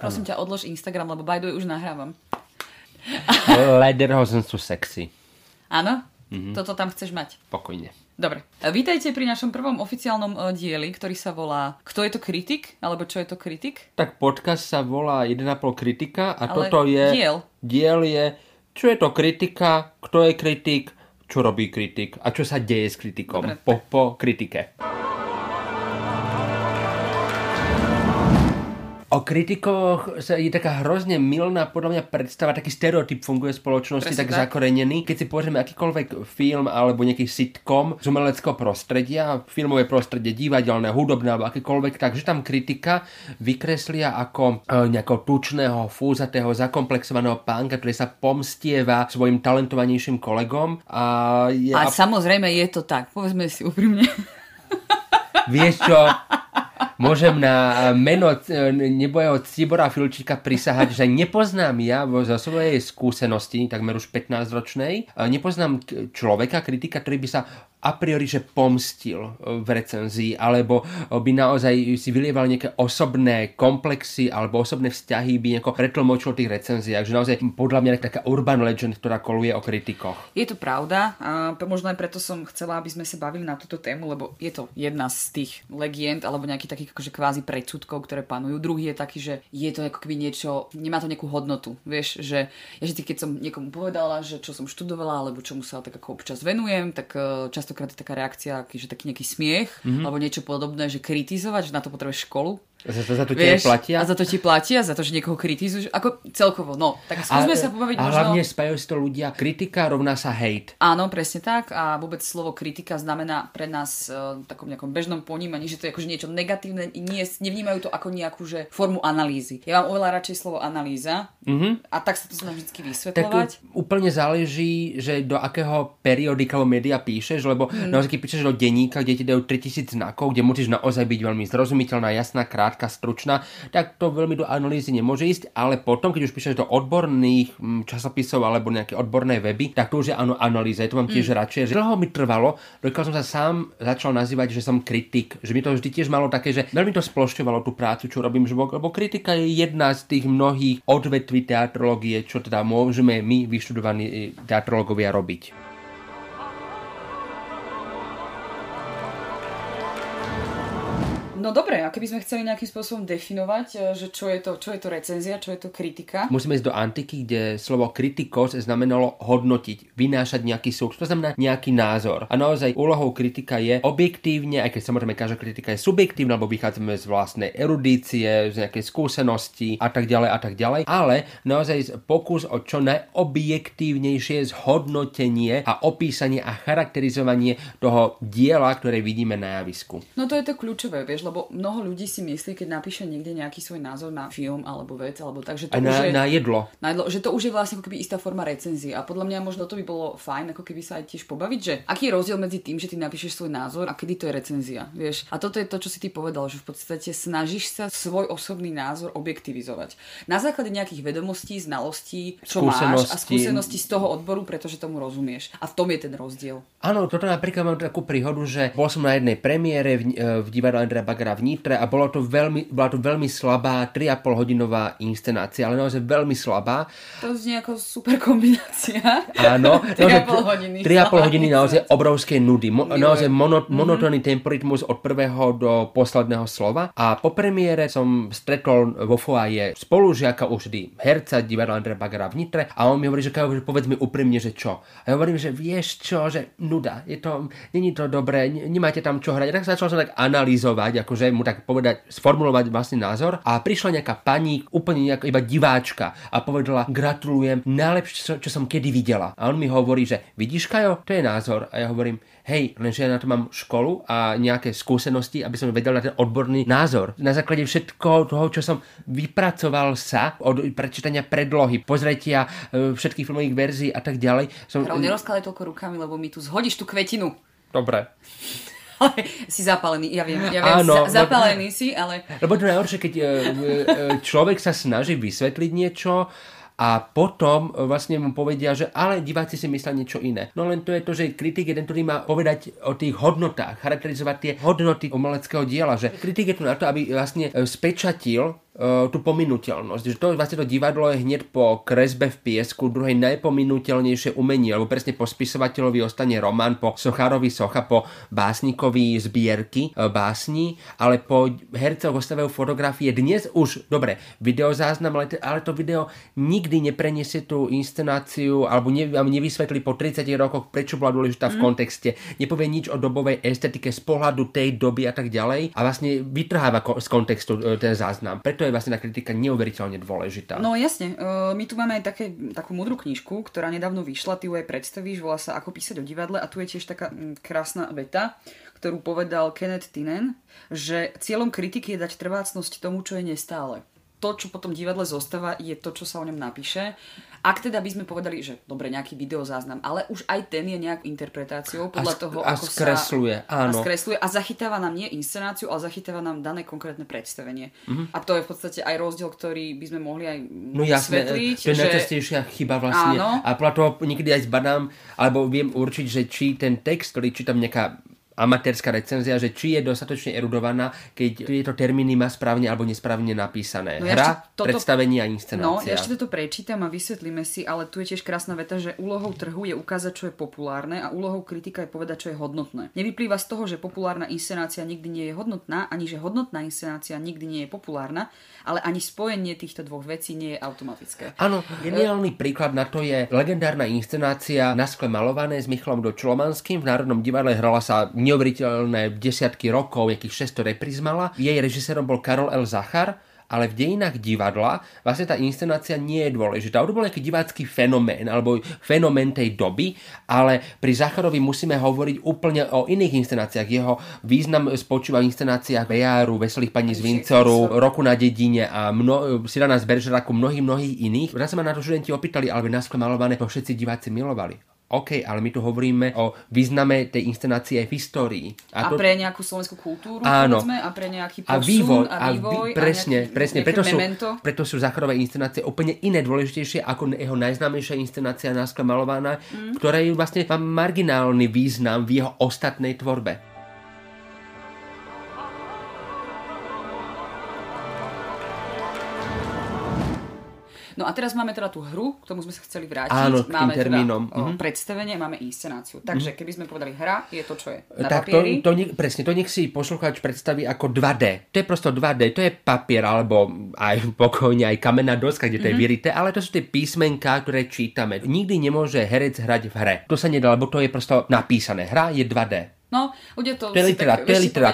Prosím ťa, odlož Instagram, lebo way už nahrávam. Lederhosen sú sexy. Áno? Mm-hmm. Toto tam chceš mať. Pokojne. Dobre. Vítajte pri našom prvom oficiálnom e, dieli, ktorý sa volá Kto je to kritik? Alebo čo je to kritik? Tak podcast sa volá 1,5 kritika a Ale toto je... diel. Diel je, čo je to kritika, kto je kritik, čo robí kritik a čo sa deje s kritikom Dobre, po, po kritike. Kritikoch sa je taká hrozne milná podľa mňa predstava, taký stereotyp funguje v spoločnosti, Presne tak, tak. zakorenený. Keď si pozrieme akýkoľvek film alebo nejaký sitcom z umeleckého prostredia, filmové prostredie, divadelné, hudobné alebo akékoľvek, takže tam kritika vykreslia ako e, nejakého tučného, fúzatého, zakomplexovaného pánka, ktorý sa pomstieva svojim talentovanejším kolegom. A, je, A samozrejme je to tak. Povedzme si úprimne. Vieš čo? Môžem na meno e, nebojeho Cibora Filčíka prisahať, že nepoznám ja zo svojej skúsenosti, takmer už 15-ročnej, e, nepoznám človeka, kritika, ktorý by sa a priori, že pomstil e, v recenzii, alebo e, by naozaj si vylieval nejaké osobné komplexy alebo osobné vzťahy, by nejako pretlmočil v tých recenziách, že naozaj podľa mňa je taká urban legend, ktorá koluje o kritikoch. Je to pravda a možno aj preto som chcela, aby sme sa bavili na túto tému, lebo je to jedna z tých legend alebo nejakých takých akože kvázi predsudkov, ktoré panujú. Druhý je taký, že je to ako keby niečo, nemá to nejakú hodnotu. Vieš, že ja vždy, keď som niekomu povedala, že čo som študovala alebo čomu sa tak ako občas venujem, tak eh, častokrát je taká reakcia, že taký nejaký smiech mm-hmm. alebo niečo podobné, že kritizovať, že na to potrebuješ školu. Za to, za to tie platia? A za to ti platia, za to, že niekoho kritizuješ. Ako celkovo, no. Tak skúsme sa pobaviť a možno... hlavne spájajú si to ľudia, kritika rovná sa hate. Áno, presne tak. A vôbec slovo kritika znamená pre nás v takom nejakom bežnom ponímaní, že to je akože niečo negatívne, nie, nevnímajú to ako nejakú že formu analýzy. Ja mám oveľa radšej slovo analýza mm-hmm. a tak sa to snažím vždy Tak vysvetľovať. úplne záleží, že do akého periodika alebo média píšeš, lebo mm. naozaj keď píšeš do denníka, kde ti dajú 3000 znakov, kde musíš naozaj byť veľmi zrozumiteľná, jasná, krátka, stručná, tak to veľmi do analýzy nemôže ísť, ale potom, keď už píšeš do odborných mm, časopisov alebo nejaké odborné weby, tak to už je áno analýza. Ja to mám tiež radšej. Že Dlho mi trvalo, dokiaľ som sa sám začal nazývať, že som kritik. Že mi to vždy tiež malo také, že veľmi to splošťovalo tú prácu, čo robím, že, lebo kritika je jedna z tých mnohých odvetví teatrológie, čo teda môžeme my, vyštudovaní e, teatrológovia, robiť. No dobre, a keby sme chceli nejakým spôsobom definovať, e, že čo je to, čo je to recenzia, čo je to kritika. Musíme ísť do antiky, kde slovo kritikos znamenalo hodnotiť, vynášať nejaký súd, to znamená nejaký názor. A naozaj úlohou kritika je objektívne, aj keď samozrejme každá kritika je subjektívna, lebo vychádzame z vlastnej erudície, z nejakej skúsenosti a tak ďalej a tak ďalej, ale naozaj pokus o čo najobjektívnejšie zhodnotenie a opísanie a charakterizovanie toho diela, ktoré vidíme na javisku. No to je to kľúčové, vieš, lebo mnoho ľudí si myslí, keď napíše niekde nejaký svoj názor na film alebo vec, alebo tak, že to Aj už na, je... na jedlo. na jedlo, že to už je vlastne ako keby istá forma recenzie. A podľa mňa možno to by bolo fajn, ako keby sa aj tiež pobaviť, že aký je rozdiel medzi tým, že ty napíšeš svoj názor a kedy to je recenzia, vieš. A toto je to, čo si ty povedal, že v podstate snažíš sa svoj osobný názor objektivizovať. Na základe nejakých vedomostí, znalostí, čo máš a Skúseností. z toho odboru, pretože tomu rozumieš. A v tom je ten rozdiel. Áno, toto napríklad mám takú príhodu, že bol som na jednej premiére v, e, v divadle Andreja Bagara v Nitre a bolo to veľmi, bola to veľmi slabá 3,5 hodinová inscenácia, ale naozaj veľmi slabá. To znie ako super kombinácia. Áno, 3,5 hodiny. 3,5 hodiny naozaj obrovské nudy. Mo, naozaj mono, Mhm. monotónny temporitmus od prvého do posledného slova. A po premiére som stretol vo foaje spolužiaka už vždy herca divadla Andreja Bagara v Nitre a on mi hovorí, že, povedz mi úprimne, že čo. A ja hovorím, že vieš čo, že nuda, je to, není to dobré, ne- nemáte tam čo hrať. A tak začal som tak analyzovať, akože mu tak povedať, sformulovať vlastný názor a prišla nejaká pani, úplne nejaká iba diváčka a povedala, gratulujem, najlepšie, čo, čo som kedy videla. A on mi hovorí, že vidíš Kajo, to je názor. A ja hovorím, hej, lenže ja na to mám školu a nejaké skúsenosti, aby som vedel na ten odborný názor. Na základe všetko toho, čo som vypracoval sa od prečítania predlohy, pozretia e, všetkých filmových verzií a tak ďalej. Som... Karol, nerozkladaj toľko rukami, lebo mi tu zhodíš tú kvetinu. Dobre. Ale si zapálený, ja viem, ja viem, Áno, za, zapálený si, ale Lebo to najhoršie, keď e, e, človek sa snaží vysvetliť niečo a potom e, vlastne mu povedia, že ale diváci si myslia niečo iné. No len to je to, že kritik je ten, ktorý má povedať o tých hodnotách, charakterizovať tie hodnoty umeleckého diela, že kritik je tu na to, aby vlastne e, spečatil e, tú pominuteľnosť. Že to vlastne to divadlo je hneď po kresbe v piesku druhej najpominuteľnejšie umenie, lebo presne po spisovateľovi ostane román, po Sochárovi socha, po básnikovi zbierky uh, básni, ale po hercoch ostávajú fotografie. Dnes už, dobre, videozáznam, ale, ale to video nikdy nepreniesie tú inscenáciu alebo ne, nevysvetlí po 30 rokoch, prečo bola dôležitá v mm. kontexte. Nepovie nič o dobovej estetike z pohľadu tej doby a tak ďalej a vlastne vytrháva ko- z kontextu e, ten záznam. Preto je vlastne tá kritika neuveriteľne dôležitá. No jasne, uh, my tu máme aj také, takú mudrú knižku, ktorá nedávno vyšla, ty ju aj predstavíš, volá sa Ako písať o divadle. A tu je tiež taká m, krásna veta, ktorú povedal Kenneth Tinen, že cieľom kritiky je dať trvácnosť tomu, čo je nestále to, čo potom divadle zostáva, je to, čo sa o ňom napíše. Ak teda by sme povedali, že dobre, nejaký videozáznam, ale už aj ten je nejakou interpretáciou podľa a sk- toho, a ako skresluje, sa... áno. A skresluje a zachytáva nám nie inscenáciu, ale zachytáva nám dané konkrétne predstavenie. Mm-hmm. A to je v podstate aj rozdiel, ktorý by sme mohli aj no vysvetliť. To je že... najčastejšia chyba vlastne. Áno. A podľa toho niekedy aj zbadám, alebo viem určiť, že či ten text, ktorý čítam nejaká amatérska recenzia, že či je dostatočne erudovaná, keď tieto termíny má správne alebo nesprávne napísané. No Hra, toto, predstavenie a inscenácia. No, ja ešte toto prečítam a vysvetlíme si, ale tu je tiež krásna veta, že úlohou trhu je ukázať, čo je populárne a úlohou kritika je povedať, čo je hodnotné. Nevyplýva z toho, že populárna inscenácia nikdy nie je hodnotná, ani že hodnotná inscenácia nikdy nie je populárna, ale ani spojenie týchto dvoch vecí nie je automatické. Áno, geniálny príklad na to je legendárna inscenácia Na skle malované s Michalom Dočlomanským. V Národnom divadle hrala sa neuveriteľné desiatky rokov, jakých 600 repríz mala. Jej režisérom bol Karol L. Zachar ale v dejinách divadla vlastne tá inscenácia nie je dôležitá. On bol nejaký divácky fenomén, alebo fenomén tej doby, ale pri Zacharovi musíme hovoriť úplne o iných inscenáciách. Jeho význam spočíva v inscenáciách Bejáru, Veselých paní z Vincoru, Roku na dedine a mno, Sirana z Beržeraku, mnohých, mnohých iných. Raz sa ma na to študenti opýtali, ale nás malované to všetci diváci milovali. OK, ale my tu hovoríme o význame tej inscenácie v histórii. A, a to... pre nejakú slovenskú kultúru, áno. povedzme, a pre nejaký posun a vývoj. A, vývoj, a, vý... presne, a nejaký, presne. Preto sú, preto sú Zacharové inscenácie úplne iné dôležitejšie ako jeho najznámejšia inscenácia Náskla malovaná, mm. ktorá je vlastne má marginálny význam v jeho ostatnej tvorbe. No a teraz máme teda tú hru, k tomu sme sa chceli vrátiť. Áno, máme teda termínom. Teda, mm-hmm. predstavenie, máme inscenáciu. Takže keby sme povedali hra, je to čo je? Na tak papieri? to, to, presne, to nech si poslucháč predstaví ako 2D. To je prosto 2D, to je papier, alebo aj pokojne aj kamenná doska, kde to mm-hmm. je vyrité, ale to sú tie písmenká, ktoré čítame. Nikdy nemôže herec hrať v hre. To sa nedá, lebo to je prosto napísané. Hra je 2D. No, ľudia to... Literá, tak.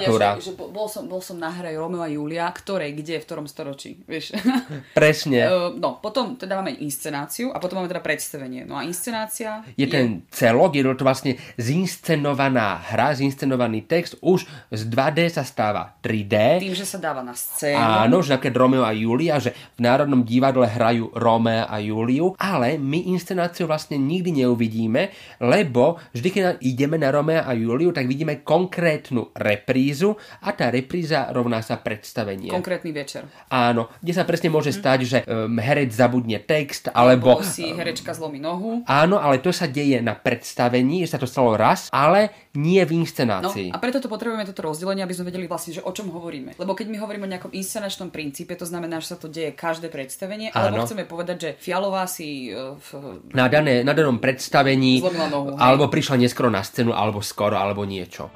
Povedia, že, že bol, som, bol som na hre Romeo a Julia, ktorej, kde, v ktorom storočí, vieš. Presne. no, potom teda máme inscenáciu a potom máme teda predstavenie. No a inscenácia... Je, je... ten celok, je to vlastne zinscenovaná hra, zinscenovaný text, už z 2D sa stáva 3D. Tým, že sa dáva na scénu. Áno, že napríklad Romeo a Julia, že v Národnom divadle hrajú Romeo a Juliu, ale my inscenáciu vlastne nikdy neuvidíme, lebo vždy, keď ideme na Romeo a Juliu, tak tak vidíme konkrétnu reprízu a tá repríza rovná sa predstavenie. Konkrétny večer. Áno, kde sa presne môže mhm. stať, že um, herec zabudne text, alebo... alebo si herečka zlomí nohu. Áno, ale to sa deje na predstavení, že sa to stalo raz, ale nie v inscenácii. No, a preto to potrebujeme toto rozdelenie, aby sme vedeli vlastne, že o čom hovoríme. Lebo keď my hovoríme o nejakom inscenačnom princípe, to znamená, že sa to deje každé predstavenie, Áno. alebo chceme povedať, že Fialová si uh, v... na, dané, na danom predstavení nohu, alebo prišla neskoro na scénu, alebo skoro, alebo nie niečo.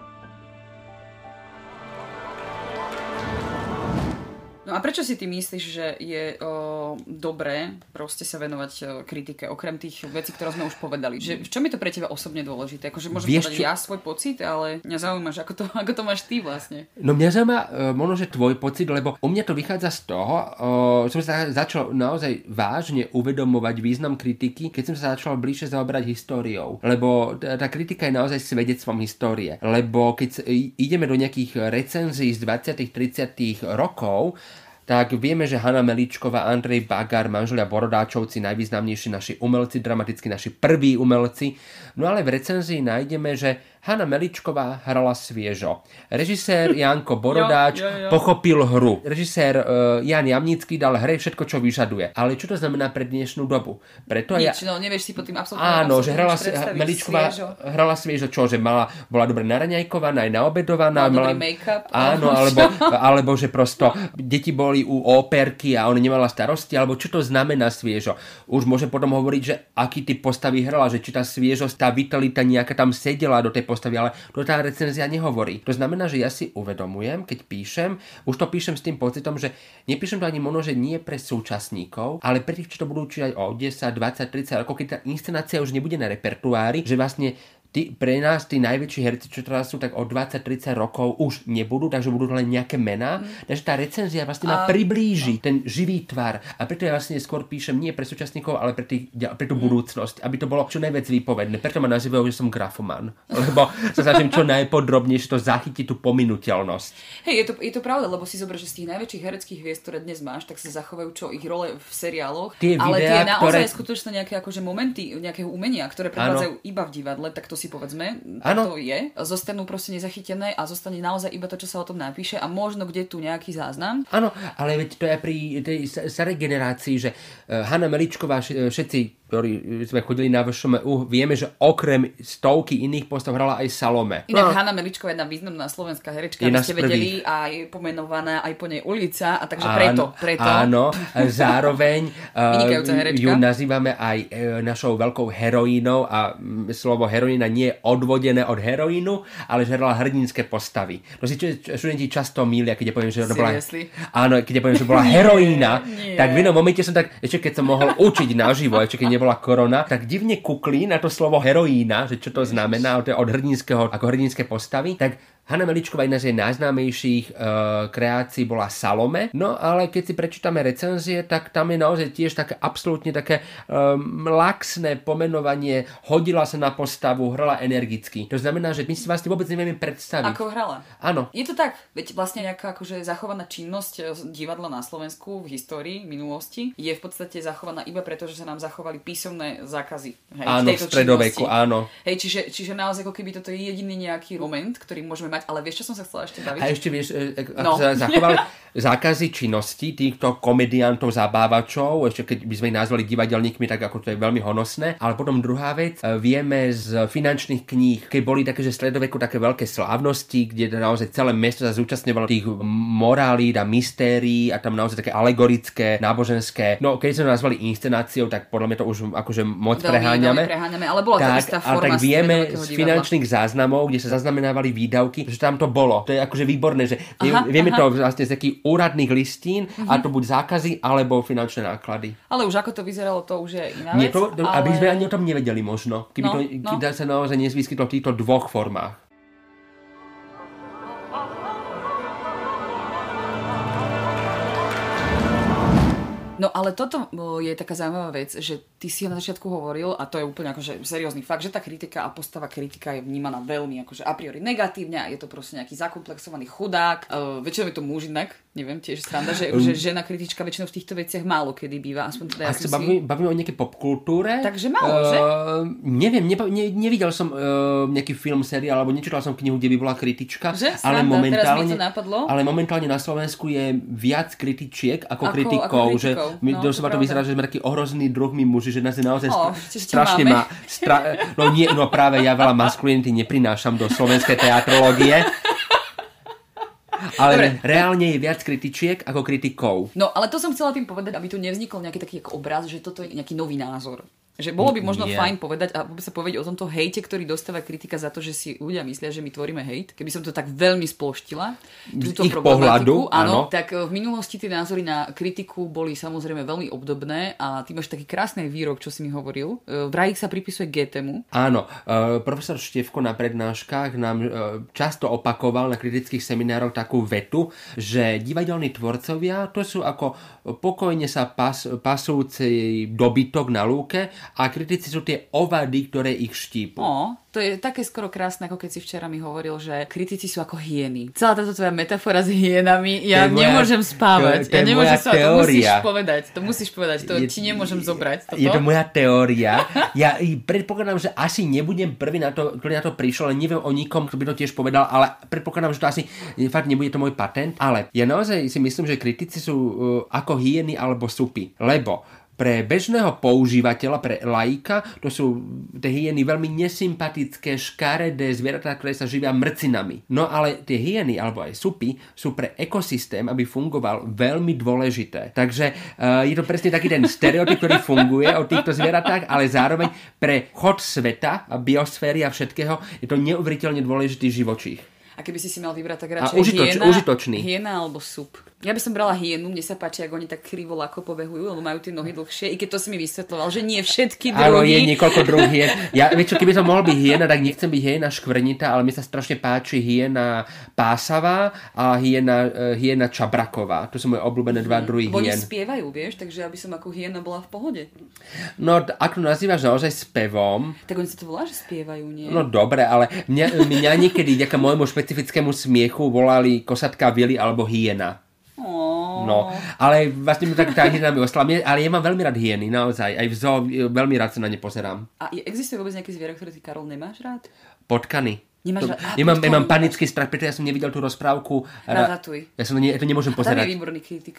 No a prečo si ty myslíš, že je o, dobré proste sa venovať o, kritike, okrem tých vecí, ktoré sme už povedali? Že, v čom je to pre teba osobne dôležité? Akože môžem Vieš, povedať čo... ja svoj pocit, ale mňa zaujíma, ako to, ako to máš ty vlastne. No mňa zaujíma uh, možno, že tvoj pocit, lebo u mňa to vychádza z toho, uh, som sa začal naozaj vážne uvedomovať význam kritiky, keď som sa začal bližšie zaoberať históriou. Lebo tá kritika je naozaj svedectvom histórie. Lebo keď ideme do nejakých recenzií z 20 30 rokov, tak vieme, že Hanna Meličková, Andrej Bagar, manželia Borodáčovci, najvýznamnejší naši umelci, dramaticky naši prví umelci. No ale v recenzii nájdeme, že Hanna Meličková hrala sviežo. Režisér Janko Borodáč jo, jo, jo. pochopil hru. Režisér uh, Jan Jamnický dal hre všetko, čo vyžaduje. Ale čo to znamená pre dnešnú dobu? Preto Nič, ja... no nevieš si po tým absolútne Áno, že hrala Meličková sviežo. hrala sviežo, čo? Že mala, bola dobre naraňajkovaná, aj naobedovaná. Mala, mala make-up. Áno, alebo, alebo že prosto deti boli u óperky a ona nemala starosti, alebo čo to znamená sviežo. Už môže potom hovoriť, že aký typ postavy hrala, že či tá sviežosť, tá vitalita nejaká tam sedela do tej postavy, ale to tá recenzia nehovorí. To znamená, že ja si uvedomujem, keď píšem, už to píšem s tým pocitom, že nepíšem to ani možno, že nie pre súčasníkov, ale pre tých, čo to budú čítať o 10, 20, 30 rokov, keď tá inscenácia už nebude na repertoári, že vlastne tí, pre nás tí najväčší herci, čo teraz sú tak o 20-30 rokov, už nebudú, takže budú len nejaké mená. Mm. Takže tá recenzia vlastne má priblíži no. ten živý tvar. A preto ja vlastne skôr píšem nie pre súčasníkov, ale pre, tých, pre tú mm. budúcnosť, aby to bolo čo najviac výpovedné. Preto ma nazývajú, že som grafoman. Lebo sa snažím čo najpodrobnejšie to zachytiť tú pominuteľnosť. Hej, je to, je to pravda, lebo si zober, že z tých najväčších hereckých hviezd, ktoré dnes máš, tak sa zachovajú čo ich role v seriáloch. Tie ale videá, tie naozaj ktoré... skutočné nejaké akože momenty nejakého umenia, ktoré prevádzajú iba v divadle, tak to si povedzme, ano. to je, zostanú proste nezachytené a zostane naozaj iba to, čo sa o tom napíše a možno kde tu nejaký záznam. Áno, ale veď to je pri tej starej generácii, že uh, Hanna Meličková, všetci ktorí sme chodili na VŠMU, vieme, že okrem stovky iných postav hrala aj Salome. Inak no. Hanna Meličková je jedna významná slovenská herečka, aby ste vedeli, a je pomenovaná aj po nej ulica, a takže áno, preto, preto. Áno, zároveň uh, ju nazývame aj uh, našou veľkou heroínou a um, slovo heroína nie odvodené od heroínu, ale že hrala hrdinské postavy. No si študenti často milia, keď ja poviem, že bola, áno, keď ja poviem, že bola heroína, tak v jednom momente som tak, ešte keď som mohol učiť naživo, ešte keď nebola korona, tak divne kukli na to slovo heroína, že čo to znamená od, od hrdinského, ako hrdinské postavy, tak Hanna Meličková jedna z jej najznámejších uh, kreácií bola Salome, no ale keď si prečítame recenzie, tak tam je naozaj tiež také absolútne také um, laxné pomenovanie, hodila sa na postavu, hrala energicky. To znamená, že my si vlastne vôbec nevieme predstaviť. Ako hrala. Áno. Je to tak, veď vlastne nejaká akože zachovaná činnosť e, divadla na Slovensku v histórii, minulosti, je v podstate zachovaná iba preto, že sa nám zachovali písomné zákazy. Hej, áno, v stredoveku, činnosti. áno. Hej, čiže, čiže naozaj ako keby toto je jediný nejaký moment, ktorý môžeme mať ale vieš, čo som sa chcela ešte baviť? A ešte vieš, ako no. sa zachovali zákazy činnosti týchto komediantov, zabávačov, ešte keď by sme ich nazvali divadelníkmi, tak ako to je veľmi honosné. Ale potom druhá vec, e, vieme z finančných kníh, keď boli také, že stredoveku také veľké slávnosti, kde naozaj celé mesto sa zúčastňovalo tých morálí a mystérií a tam naozaj také alegorické, náboženské. No, keď sme to nazvali inscenáciou, tak podľa mňa to už akože moc veľmi, preháňame. Veľmi preháňame. Ale bola tak, to istá forma ale tak vieme z finančných záznamov, kde sa zaznamenávali výdavky, že tam to bolo. To je akože výborné, že aha, vieme aha. to vlastne z takých úradných listín uh-huh. a to buď zákazy alebo finančné náklady. Ale už ako to vyzeralo, to už je iná Nie, to, ale... Aby sme ani o tom nevedeli možno. Keby no, to no. sa naozaj nezvyskytlo v týchto dvoch formách. No ale toto je taká zaujímavá vec, že ty si na začiatku hovoril, a to je úplne akože seriózny fakt, že tá kritika a postava kritika je vnímaná veľmi akože a priori negatívne a je to proste nejaký zakomplexovaný chudák. Uh, väčšinou je to muž inak, neviem, tiež sranda, že, um, že žena kritička väčšinou v týchto veciach málo kedy býva. Aspoň teda ja sa bavíme, si... bavíme o nejakej popkultúre. Takže málo, uh, že? Neviem, ne, ne, nevidel som uh, nejaký film, seriál, alebo nečítal som knihu, kde by bola kritička. Že? Ale sranda, momentálne, ale momentálne na Slovensku je viac kritičiek ako, ako kritikov. Ako kritikov. Že my, no, doslova to, to vyzerá, že sme takí ohrozný druh my muži, že nás je naozaj oh, strašne má... Stra, no, nie, no práve ja veľa maskulinity neprinášam do slovenskej teatrológie. Ale Dobre. reálne je viac kritičiek ako kritikov. No, ale to som chcela tým povedať, aby tu nevznikol nejaký taký obraz, že toto je nejaký nový názor. Že bolo by možno yeah. fajn povedať a vôbec sa povedať o tomto hejte, ktorý dostáva kritika za to, že si ľudia myslia, že my tvoríme hejt. Keby som to tak veľmi sploštila, túto ich pohľadu, áno, áno, tak eh, v minulosti tie názory na kritiku boli samozrejme veľmi obdobné a ty máš taký krásny výrok, čo si mi hovoril. Eh, vraj sa pripisuje Goethemu. Áno, uh, profesor Števko na prednáškach nám často opakoval na kritických seminároch takú vetu, že divadelní tvorcovia to sú ako pokojne sa pas, pasujúci dobytok na lúke a kritici sú tie ovady, ktoré ich štípu. O, to je také skoro krásne, ako keď si včera mi hovoril, že kritici sú ako hieny. Celá táto tvoja metafora s hienami, ja moja, nemôžem spávať. To, to ja nemôžem spávať, to musíš povedať. To musíš povedať, to je, ti nemôžem zobrať. Toto. Je to moja teória. Ja predpokladám, že asi nebudem prvý na to, ktorý na to prišiel, ale neviem o nikom, kto by to tiež povedal, ale predpokladám, že to asi fakt nebude to môj patent. Ale ja naozaj si myslím, že kritici sú uh, ako hieny alebo supy. Lebo pre bežného používateľa, pre laika, to sú tie hyeny veľmi nesympatické, škaredé zvieratá, ktoré sa živia mrcinami. No ale tie hyeny alebo aj supy sú pre ekosystém, aby fungoval veľmi dôležité. Takže uh, je to presne taký ten stereotyp, ktorý funguje o týchto zvieratách, ale zároveň pre chod sveta, biosféry a všetkého je to neuveriteľne dôležitý živočích. A keby si si mal vybrať, tak radšej A užitoč, hyena, užitočný. hyena alebo sup. Ja by som brala hyenu, mne sa páči, ako oni tak krivo lako pobehujú, lebo majú tie nohy dlhšie, i keď to si mi vysvetloval, že nie všetky druhy. Áno, je niekoľko druhých hien. Ja, vieš čo, keby som mohol byť hyena, tak nechcem byť hyena škvrnita, ale mi sa strašne páči hyena pásavá a hyena, uh, hyena čabraková. To sú moje obľúbené dva druhy Lebo oni hien. spievajú, vieš, takže aby som ako hyena bola v pohode. No, ak to nazývaš naozaj spevom, Tak oni sa to volá, že spievajú, nie? No dobre, ale mňa, mňa niekedy vďaka môjmu špecifickému smiechu volali kosatka Vili alebo hyena. Ó. No, ale vlastne mi tak tá hyena mi ostala. Ale ja mám veľmi rád hyeny, naozaj. Aj v zoo veľmi rád sa na ne pozerám. A je- existuje vôbec nejaké zviera, ktoré ty, Karol, nemáš rád? Potkany. Nemáš To- rád- ja, mám, ja mám panický strach, preto ja som nevidel tú rozprávku. Ratatuj. Ja som to, nie, to nemôžem Tam je pozerať. výborný kritik.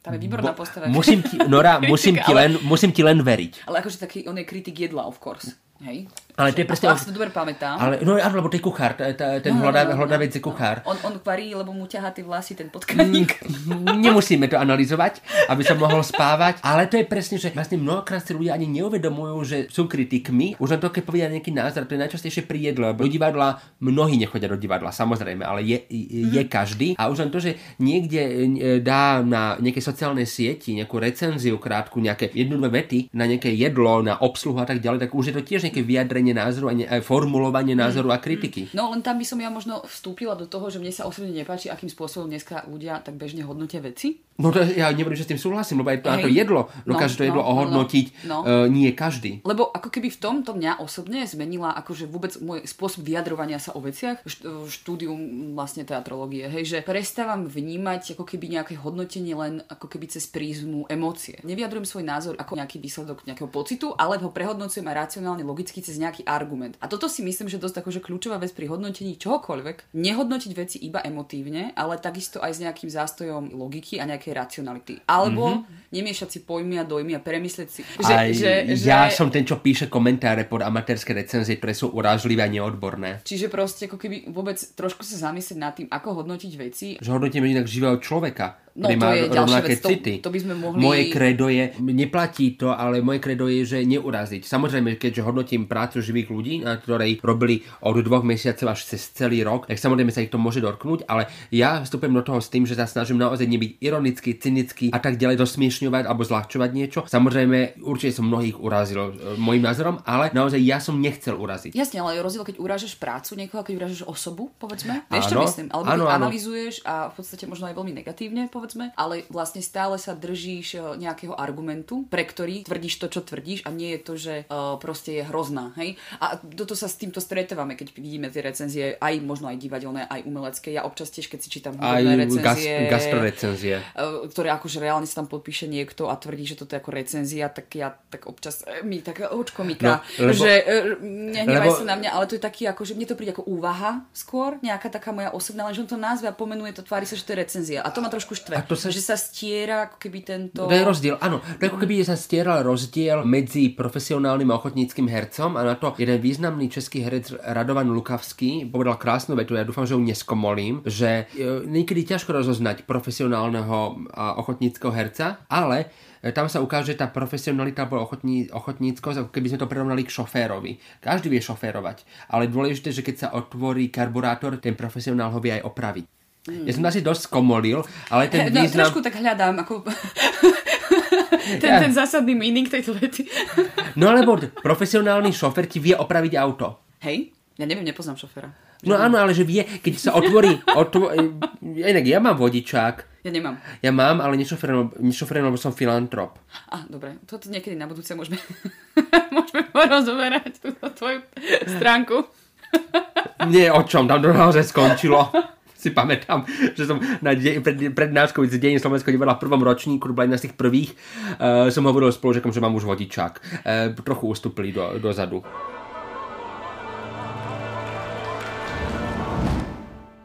Tam je výborná postava. Musím ti, Nora, musím ti, ale- len, musím ti len veriť. Ale akože taký, on je kritik jedla, of course. Hej? Ale to je presne- Ak si to dobre pamätám. Ale, no áno, lebo to je kuchár, t- t- ten No, hľadá, no, no, hľadavec je no. kuchár. On, on varí, lebo mu ťahá tie vlasy ten potkaník. Nemusíme to analyzovať, aby som mohol spávať, ale to je presne, že vlastne mnohokrát si ľudia ani neuvedomujú, že sú kritikmi. Už len to, keď povedia nejaký názor, to je najčastejšie pri jedle, lebo do divadla, mnohí nechodia do divadla, samozrejme, ale je, je každý. A už len to, že niekde e, dá na nejakej sociálnej sieti nejakú recenziu krátku, nejaké jednu, dve vety na nejaké jedlo, na obsluhu a tak ďalej, tak už je to tiež nejaké vyjadrenie názoru a ne, aj formulovanie názoru a kritiky. No len tam by som ja možno vstúpila do toho, že mne sa osobne nepáči, akým spôsobom dneska ľudia tak bežne hodnotia veci. No to, ja neverím, že s tým súhlasím, lebo aj to, na to Hej. jedlo dokáže No, to jedlo no, no, ohodnotiť no. e, nie každý. Lebo ako keby v tomto mňa osobne zmenila akože vôbec môj spôsob vyjadrovania sa o veciach, št- štúdium vlastne teatrológie, hej, že prestávam vnímať ako keby nejaké hodnotenie len ako keby cez prízmu emócie. Nevyjadrujem svoj názor ako nejaký výsledok nejakého pocitu, ale ho prehodnocujem aj racionálne, logicky cez nejaký argument. A toto si myslím, že dosť akože kľúčová vec pri hodnotení čohokoľvek. Nehodnotiť veci iba emotívne, ale takisto aj s nejakým zástojom logiky a nejakej racionality. Alebo mm-hmm. nemiešať si pojmy a dojmy a premyslieť si, že, Aj že, že, ja som ten, čo píše komentáre pod amatérske recenzie, ktoré sú urážlivé a neodborné. Čiže proste ako keby vôbec trošku sa zamyslieť nad tým, ako hodnotiť veci. Že hodnotíme inak živého človeka, No, ktorý to je rovnaké vec, to- city. to by sme mohli- Moje kredo je, neplatí to, ale moje kredo je, že neuraziť. Samozrejme, keďže hodnotím prácu živých ľudí, na ktorej robili od dvoch mesiacov až cez celý rok, tak samozrejme sa ich to môže dotknúť, ale ja vstupujem do toho s tým, že sa snažím naozaj nebyť ironický, cynický a tak ďalej dosmiešňovať alebo zľahčovať niečo. Samozrejme, určite som mnohých urazil e, môjim názorom, ale naozaj ja som nechcel uraziť. Jasne, ale je rozdiel, keď urážaš prácu niekoho, keď urážaš osobu, povedzme. Vieš, čo myslím? Alebo áno, keď áno. analyzuješ a v podstate možno aj veľmi negatívne, povedzme, ale vlastne stále sa držíš e, nejakého argumentu, pre ktorý tvrdíš to, čo tvrdíš a nie je to, že uh, proste je hrozná. Hej? A toto sa s týmto stretávame, keď vidíme tie recenzie, aj možno aj divadelné, aj umelecké. Ja občas tiež, keď si čítam hudobné gas, recenzie, gastrorecenzie. eh, ktoré akože reálne sa tam podpíše niekto a tvrdí, že toto je ako recenzia, tak ja tak občas eh, mi tak očko myká, No, lebo- že eh, nehnevaj lebo- sa na mňa, ale to je taký ako, že mne to príde ako úvaha skôr, nejaká taká moja osobná, lenže on to nazve a pomenuje to, tvári sa, že to je recenzia. A to ma trošku štve, A to sa- že sa stiera ako keby tento... To je rozdiel, áno. To je ako keby sa stieral rozdiel medzi profesionálnym a ochotníckým hercom a na to jeden významný český herec Radovan Lukavský povedal krásnu vetu, ja dúfam, že ju neskomolím, že e, niekedy ťažko rozoznať profesionálneho a ochotníckého herca, ale e, tam sa ukáže tá profesionalita alebo ochotní, ochotníckosť, ako keby sme to prirovnali k šoférovi. Každý vie šoférovať, ale dôležité, že keď sa otvorí karburátor, ten profesionál ho vie aj opraviť. Ja som asi dosť skomolil, ale ten No, význam... trošku tak hľadám, ako... ten, ten zásadný meaning tejto vety. No lebo profesionálny šofer ti vie opraviť auto. Hej? Ja neviem, nepoznám šoféra. No áno, ale že vie, keď sa otvorí... Otvo- inak ja mám vodičák. Ja nemám. Ja mám, ale nešoferujem, nešoferujem, lebo som filantrop. A, dobre, toto niekedy na budúce môžeme, môžeme porozoberať túto tvoju stránku. Nie, o čom, tam to naozaj skončilo. Si pamätám, že som na de- pred, prednáškou z Deň Slovenského divadla v prvom ročníku, bola jedna z tých prvých, uh, som hovoril spolužiakom, že mám už vodičák. Uh, trochu ustúpili do, dozadu.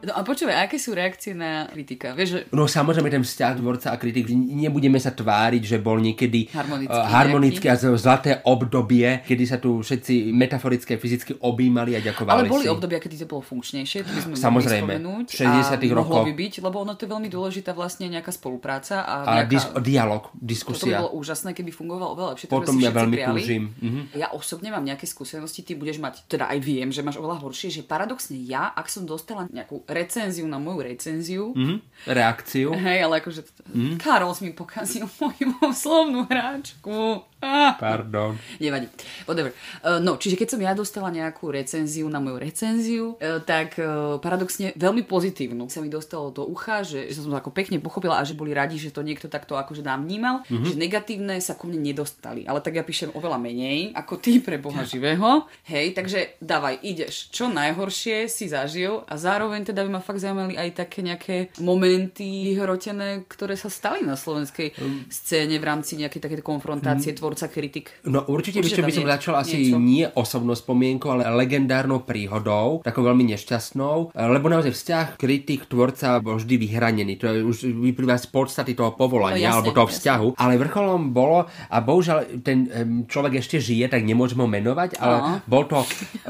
No a počúvaj, aké sú reakcie na kritika? Vieš, že... No samozrejme ten vzťah tvorca a kritik, nebudeme sa tváriť, že bol niekedy harmonický, uh, harmonický a zlaté obdobie, kedy sa tu všetci metaforicky a fyzicky objímali a ďakovali Ale boli si. obdobia, kedy to bolo funkčnejšie, to by sme Samozrejme, mohli 60 a rokov. mohlo by byť, lebo ono to je veľmi dôležitá vlastne nejaká spolupráca a, A nejaká... dis- dialog, Toto by diskusia. bolo úžasné, keby fungovalo oveľa lepšie. Potom to by ja veľmi túžim. Mhm. Ja osobne mám nejaké skúsenosti, ty budeš mať, teda aj viem, že máš oveľa horšie, že paradoxne ja, ak som dostala nejakú recenziu na moju recenziu, Mhm. Reakciu. hej, ale akože mm. Karol mi pokazil moju slovnú hráčku. Ah. Pardon. Nevadí. Whatever. Uh, no, čiže keď som ja dostala nejakú recenziu na moju recenziu, uh, tak uh, paradoxne veľmi pozitívnu sa mi dostalo do ucha, že, že som to ako pekne pochopila a že boli radi, že to niekto takto akože nám vnímal, mm-hmm. že negatívne sa ku mne nedostali. Ale tak ja píšem oveľa menej ako ty pre Boha živého. Hej, takže dávaj, ideš. Čo najhoršie si zažil a zároveň teda by ma fakt zaujímali aj také nejaké momenty vyhrotené, ktoré sa stali na slovenskej scéne v rámci nejakej takéto konfrontácie tvorca kritik. No určite, Určite by tam som začal asi niečo. nie osobnou spomienkou, ale legendárnou príhodou, takou veľmi nešťastnou, lebo naozaj vzťah kritik tvorca bol vždy vyhranený. To je už vyplýva z podstaty toho povolania No, jasne, alebo toho jasne. vzťahu. Ale vrcholom bolo, a bohužiaľ ten človek ešte žije, tak nemôžem ho menovať, ale Áno. bol to,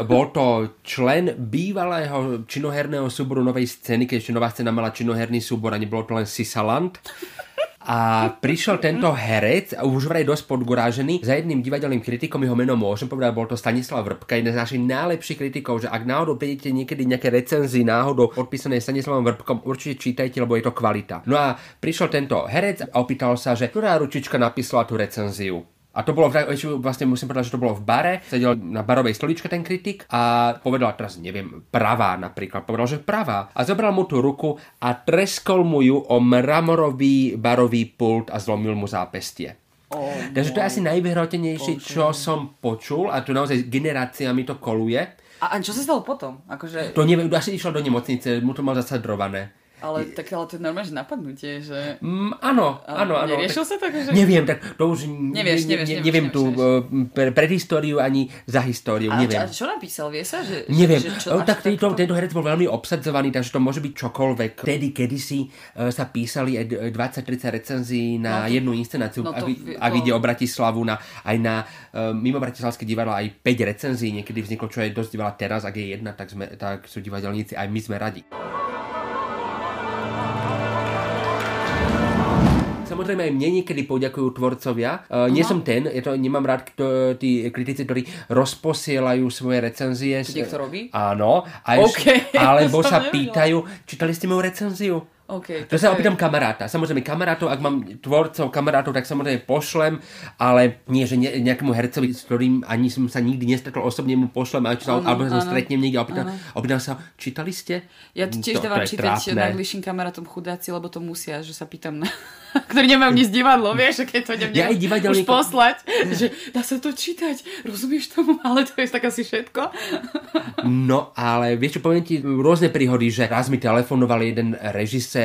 bol to člen bývalého činoherného súboru novej scény, keď ešte nová scéna mala činoherný súbor a nebolo to len Sisaland. A prišiel tento herec, už vraj dosť podgurážený, za jedným divadelným kritikom, jeho meno môžem povedať, bol to Stanislav Vrbka, jeden z našich najlepších kritikov, že ak náhodou prídete niekedy nejaké recenzii náhodou podpísané Stanislavom Vrbkom, určite čítajte, lebo je to kvalita. No a prišiel tento herec a opýtal sa, že ktorá ručička napísala tú recenziu. A to bolo, vlastne musím povedať, že to bolo v bare, sedel na barovej stoličke ten kritik a povedal, teraz neviem, pravá napríklad, povedal, že pravá. A zobral mu tú ruku a treskol mu ju o mramorový barový pult a zlomil mu zápestie. Oh, Takže to je asi najvyhrotenejšie, čo som počul a tu naozaj generáciami to koluje. A, a čo sa stalo potom? Akože, To neviem, asi išiel do nemocnice, mu to mal zasadrované. Ale, tak, ale to je normálne, že napadnutie, že... Mm, áno, áno, áno. Neriešil tak- sa tak, že... Neviem, tak to už Nevieš, ne, nevieš, ne, neviem nevieš, tú nevieš. pre, predhistóriu ani za históriu, A, neviem. a čo napísal, vie sa? Že, Neviem, Že, čo, tak tento, takto? tento herec bol veľmi obsadzovaný, takže to môže byť čokoľvek. Vtedy, kedysi uh, sa písali aj 20-30 recenzií na No to- jednu inscenáciu, no to ak to- ide o Bratislavu, na, aj na uh, mimo Bratislavské divadlo aj 5 recenzií niekedy vzniklo, čo je dosť veľa teraz, ak je jedna, tak, sme, tak sú divadelníci, aj my sme radi. Samozrejme aj mne niekedy poďakujú tvorcovia. Uh, nie som ten, je to, nemám rád kto, tí kritici, ktorí rozposielajú svoje recenzie. To niekto robí? Áno. A OK, alebo to sa nevedela. pýtajú, čítali ste moju recenziu? OK, To sa je- opýtam kamaráta. Samozrejme kamarátov, ak mám tvorcov kamarátov, tak samozrejme pošlem, ale nie, že ne, nejakému hercovi, s ktorým ani som sa nikdy nestretol osobne, mu pošlem, ale čo, Áno, alebo sa stretnem niekde a opýtam, opýtam sa, čítali ste? Ja to tiež To- dávam to čítať najbližším kamarátom chudáci, lebo to musia, že sa pýtam na... ktorí nemajú nič divadlo, vieš, že keď to idem Ja aj už divadelníkom- poslať, že dá sa to čítať, rozumieš tomu, ale to je tak asi všetko. No, ale vieš čo, poviem ti rôzne príhody, že raz mi telefonoval jeden režisér,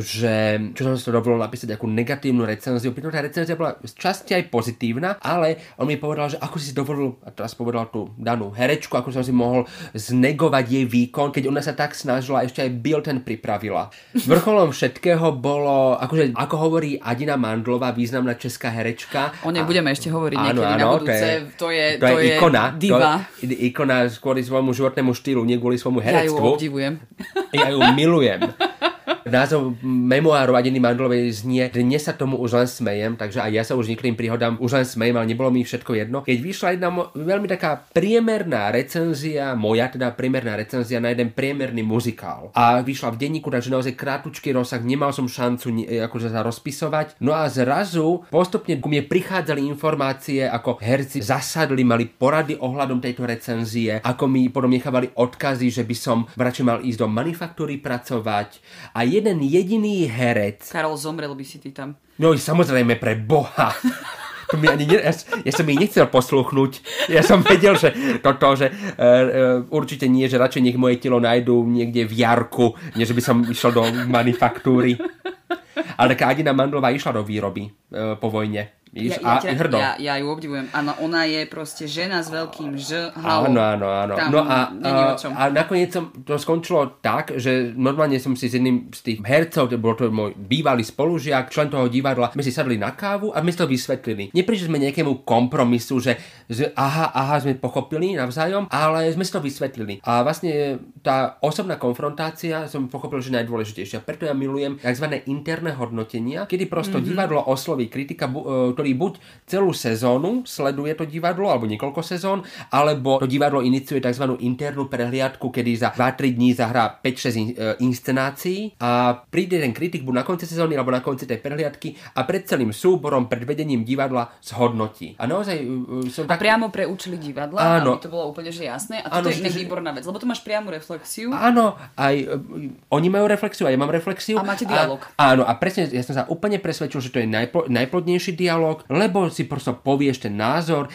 že čo som si to dovolil napísať ako negatívnu recenziu. Pritom tá recenzia bola z časti aj pozitívna, ale on mi povedal, že ako si dovolil, a teraz povedal tú danú herečku, ako som si mohol znegovať jej výkon, keď ona sa tak snažila, ešte aj Bilten pripravila. Vrcholom všetkého bolo, akože, ako hovorí Adina Mandlová, významná česká herečka. O nej A- budeme ešte hovoriť Áno, niekedy na áno, budúce. To je, to je, ikona. diva. To je ikona kvôli svojmu životnému štýlu, nie kvôli svojmu Ja ju herectvu. obdivujem. Ja ju milujem. Názov memoáru Adiny Mandlovej znie Dnes sa tomu už len smejem, takže aj ja sa už niektorým príhodám už len smejem, ale nebolo mi všetko jedno. Keď vyšla jedna veľmi taká priemerná recenzia, moja teda priemerná recenzia na jeden priemerný muzikál. A vyšla v denníku, takže naozaj krátučký rozsah, nemal som šancu ni- akože sa rozpisovať. No a zrazu postupne ku mne prichádzali informácie, ako herci zasadli, mali porady ohľadom tejto recenzie, ako mi potom nechávali odkazy, že by som radšej mal ísť do manufaktúry pracovať. A jeden jediný herec, Karol, zomrel by si ty tam. no samozrejme pre Boha, to mi ani ne, ja, ja som ich nechcel posluchnúť. Ja som vedel, že toto, že uh, uh, určite nie, že radšej nech moje telo nájdú niekde v Jarku, než by som išiel do manufaktúry. Ale taká Adina Mandlová išla do výroby e, po vojne. Víš, ja, ja, a hrdo. ja, ja ju obdivujem. Áno, ona je proste žena s veľkým Ž. Halo. Áno, áno, áno. Tam no a, a nakoniec som, to skončilo tak, že normálne som si s jedným z tých hercov, to bol to môj bývalý spolužiak, člen toho divadla, my si sadli na kávu a my si to vysvetlili. Neprišli sme nejakému kompromisu, že, že aha, aha, sme pochopili navzájom, ale sme si to vysvetlili. A vlastne tá osobná konfrontácia som pochopil, že najdôležitejšia. Preto ja milujem tzv. interné hodnotenia, kedy prosto mm-hmm. divadlo osloví kritika, e, ktorý buď celú sezónu sleduje to divadlo, alebo niekoľko sezón, alebo to divadlo iniciuje tzv. internú prehliadku, kedy za 2-3 dní zahrá 5-6 in- e, inscenácií a príde ten kritik buď na konci sezóny, alebo na konci tej prehliadky a pred celým súborom, pred vedením divadla zhodnotí. A naozaj e, som tak... priamo pre účely divadla, Áno. aby to bolo úplne že jasné. A toto je že- výborná vec, lebo to máš priamu reflexiu. Áno, aj e, oni majú reflexiu, aj ja mám reflexiu. A máte dialog. A, áno, a presne, ja som sa úplne presvedčil, že to je najplo, najplodnejší dialog, lebo si prosto povieš ten názor,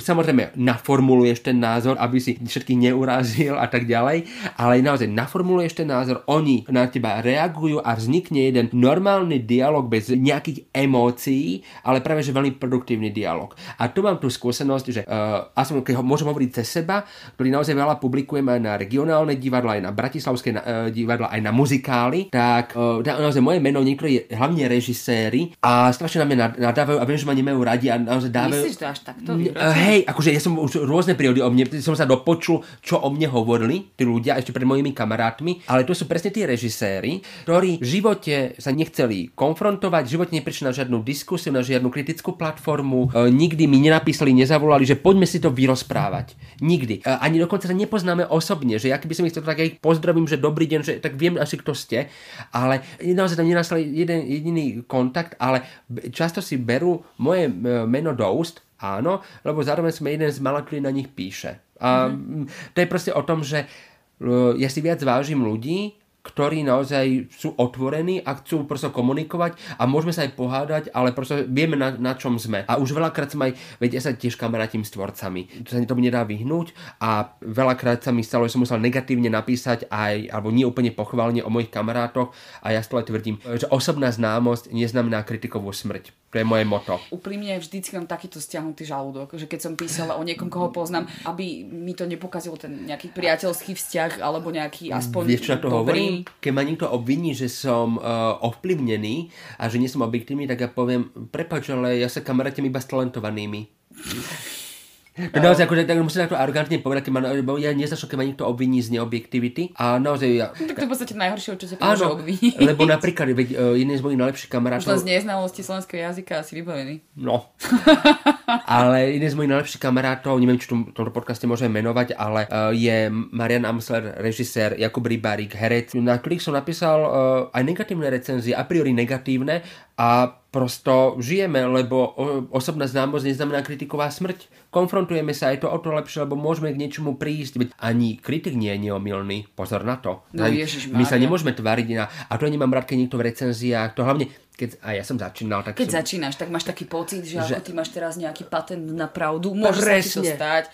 samozrejme naformuluješ ten názor, aby si všetkých neurazil a tak ďalej, ale naozaj naformuluješ ten názor, oni na teba reagujú a vznikne jeden normálny dialog bez nejakých emócií, ale práve že veľmi produktívny dialog. A tu mám tú skúsenosť, že uh, aspoň keď ho môžem hovoriť cez seba, ktorý naozaj veľa publikujem aj na regionálne divadla, aj na bratislavské uh, divadla, aj na muzikály, tak uh, naozaj moje meno niektorí hlavne režiséri a strašne na mňa nad- nadávajú a viem, že ma nemajú radi a naozaj dávajú... Myslíš to až takto? Uh, hej, akože ja som už rôzne prírody o mne, som sa dopočul, čo o mne hovorili tí ľudia ešte pred mojimi kamarátmi, ale to sú presne tí režiséri, ktorí v živote sa nechceli konfrontovať, v živote neprišli na žiadnu diskusiu, na žiadnu kritickú platformu, e, nikdy mi nenapísali, nezavolali, že poďme si to vyrozprávať. Nikdy. Ani dokonca sa nepoznáme osobne, že ja keby som ich chcel, tak ich pozdravím, že dobrý deň, že tak viem asi kto ste, ale naozaj tam nenastal jeden jediný kontakt, ale často si berú moje meno do úst Áno, lebo zároveň sme jeden z mála, ktorý na nich píše. A mm-hmm. to je proste o tom, že ja si viac vážim ľudí, ktorí naozaj sú otvorení a chcú proste komunikovať a môžeme sa aj pohádať, ale proste vieme na, na čom sme. A už veľakrát som aj, veď ja sa tiež kamarátim s tvorcami. To sa tomu nedá vyhnúť a veľakrát sa mi stalo, že som musel negatívne napísať aj, alebo nie úplne pochválne o mojich kamarátoch a ja stále tvrdím, že osobná známosť neznamená kritikovú smrť. To je moje moto. Úprimne vždycky mám takýto stiahnutý žalúdok, že keď som písala o niekom, koho poznám, aby mi to nepokazilo ten nejaký priateľský vzťah alebo nejaký aspoň Vieš, čo na to dobrý. hovorím? Keď ma niekto obviní, že som uh, ovplyvnený a že nie som objektívny, tak ja poviem, prepač, ale ja sa kamarátim iba s talentovanými. No naozaj, akože, tak musím takto arrogantne povedať, keď ma, lebo ja nezašlo, keď ma niekto obviní z neobjektivity. A naozaj ja... Tak to je v podstate najhoršie, čo sa môže obviniť. lebo napríklad, veď, uh, jeden z mojich najlepších Už kamarátov... z neznalosti slovenského jazyka asi vybavený. No. ale jeden z mojich najlepších kamarátov, neviem, či v tomto podcaste môžem menovať, ale uh, je Marian Amsler, režisér, Jakub Rybárik, herec, na ktorých som napísal uh, aj negatívne recenzie, a priori negatívne a prosto žijeme, lebo osobná známosť neznamená kritiková smrť. Konfrontujeme sa, je to o to lepšie, lebo môžeme k niečomu prísť. Veď ani kritik nie je neomilný. Pozor na to. No, Aj- Ježišmária. My sa nemôžeme tváriť na... A to nemám rád, keď niekto v recenziách, to hlavne, keď a ja som začínal, tak Keď som, začínaš, tak máš taký pocit, že, Že- ako ty máš teraz nejaký patent na pravdu, môže sa ti to Presne. stať.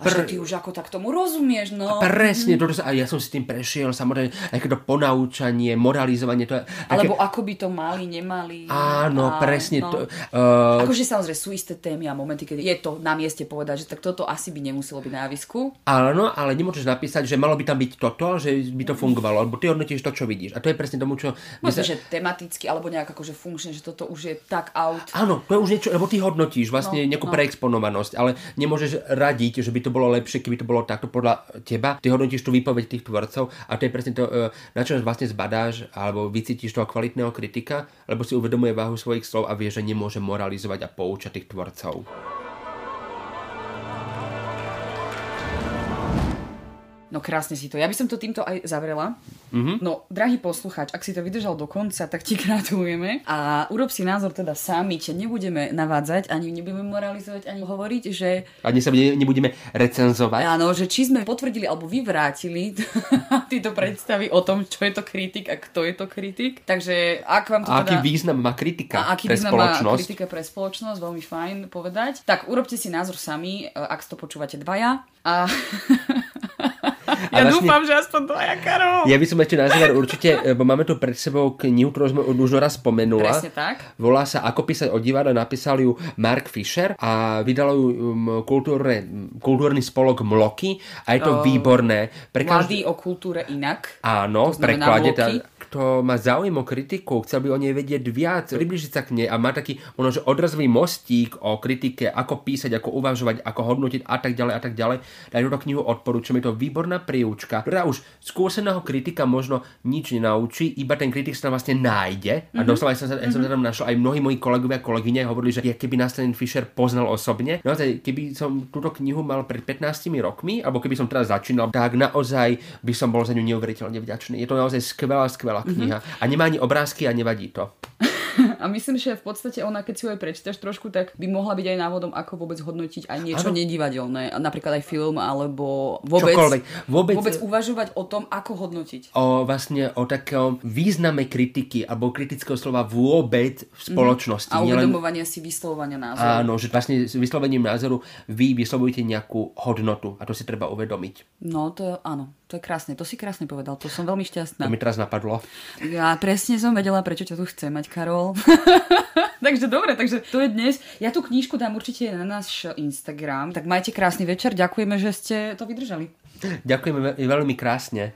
A že Pr- ty už ako tak tomu rozumieš, no. Presne, toto sa, a ja som si tým prešiel, samozrejme, aj to ponaučanie, moralizovanie, to. Také, Alebo ako by to mali, nemali. áno, A, presne, no. to, uh, Akože samozrejme sú isté témy a momenty, keď je to na mieste povedať, že tak toto asi by nemuselo byť na javisku. Áno, ale nemôžeš napísať, že malo by tam byť toto, že by to fungovalo, lebo ty hodnotíš to, čo vidíš. A to je presne tomu, čo... Možno, sa- že tematicky, alebo nejak akože funkčne, že toto už je tak out. Áno, to je už niečo, lebo ty hodnotíš vlastne No, nejakú no. preexponovanosť, ale nemôžeš radiť, že by to bolo lepšie, keby to bolo takto podľa teba. Ty hodnotíš tú výpoveď tých tvorcov a to je presne to, e, na čo vlastne zbadáš alebo vycítiš toho kvalitného kritika, lebo si uvedomuje váhu svojich slov a vie, že nemôže moralizovať a poučať tých tvorcov. No krásne si to. Ja by som to týmto aj zavrela. Mhm. Mm-hmm. No, drahý poslucháč, ak si to vydržal do konca, tak ti gratulujeme. A urob si názor teda sami, ťa nebudeme navádzať, ani nebudeme moralizovať, ani hovoriť, že A dnes sa bude- nebudeme recenzovať. áno, že či sme potvrdili alebo vyvrátili tieto predstavy o tom, čo je to kritik a kto je to kritik. Takže ak vám to A aký teda... význam má kritika A aký pre význam má spoločnosť? kritika pre spoločnosť, veľmi fajn povedať. Tak urobte si názor sami, e, ak to počúvate dvaja. A Ja vlastne, dúfam, že aspoň dvaja, Karol. Ja by som ešte na záver určite, bo máme tu pred sebou knihu, ktorú sme už raz spomenula. Presne tak. Volá sa Ako písať o divadle, napísal ju Mark Fisher a vydal ju um, kultúrne, kultúrny spolok Mloky a je to uh, výborné. Pre každý... O kultúre inak. Áno, v preklade. Tá, kto má záujem o kritiku, chcel by o nej vedieť viac, približiť sa k nej a má taký možno, že odrazový mostík o kritike, ako písať, ako uvažovať, ako hodnotiť a tak ďalej a tak ďalej, tak túto knihu odporúčam. Je to výborná príučka, ktorá už skúseného kritika možno nič nenaučí, iba ten kritik sa tam vlastne nájde. Mm-hmm. A mhm. doslova som sa, mm-hmm. som sa tam našiel aj mnohí moji kolegovia a kolegyne hovorili, že keby nás ten Fisher poznal osobne, naozaj, keby som túto knihu mal pred 15 rokmi, alebo keby som teraz začínal, tak naozaj by som bol za ňu neuveriteľne vďačný. Je to naozaj skvelá, skvelá kniha. Mm-hmm. A nemá ani obrázky a nevadí to. A myslím, že v podstate ona, keď si ho aj prečítaš trošku, tak by mohla byť aj návodom, ako vôbec hodnotiť aj niečo ano. nedivadelné. Napríklad aj film, alebo vôbec, vôbec, vôbec uvažovať o tom, ako hodnotiť. O vlastne o takom význame kritiky alebo kritického slova vôbec v mhm. spoločnosti. Mm. A uvedomovanie Nielen... si vyslovovania názoru. Áno, že vlastne s vyslovením názoru vy vyslovujete nejakú hodnotu a to si treba uvedomiť. No to áno, to je krásne, to si krásne povedal, to som veľmi šťastná. To mi teraz napadlo. Ja presne som vedela, prečo ťa tu chcem mať, Karol. takže dobre, takže to je dnes. Ja tú knížku dám určite na náš Instagram. Tak majte krásny večer, ďakujeme, že ste to vydržali. Ďakujeme veľmi krásne.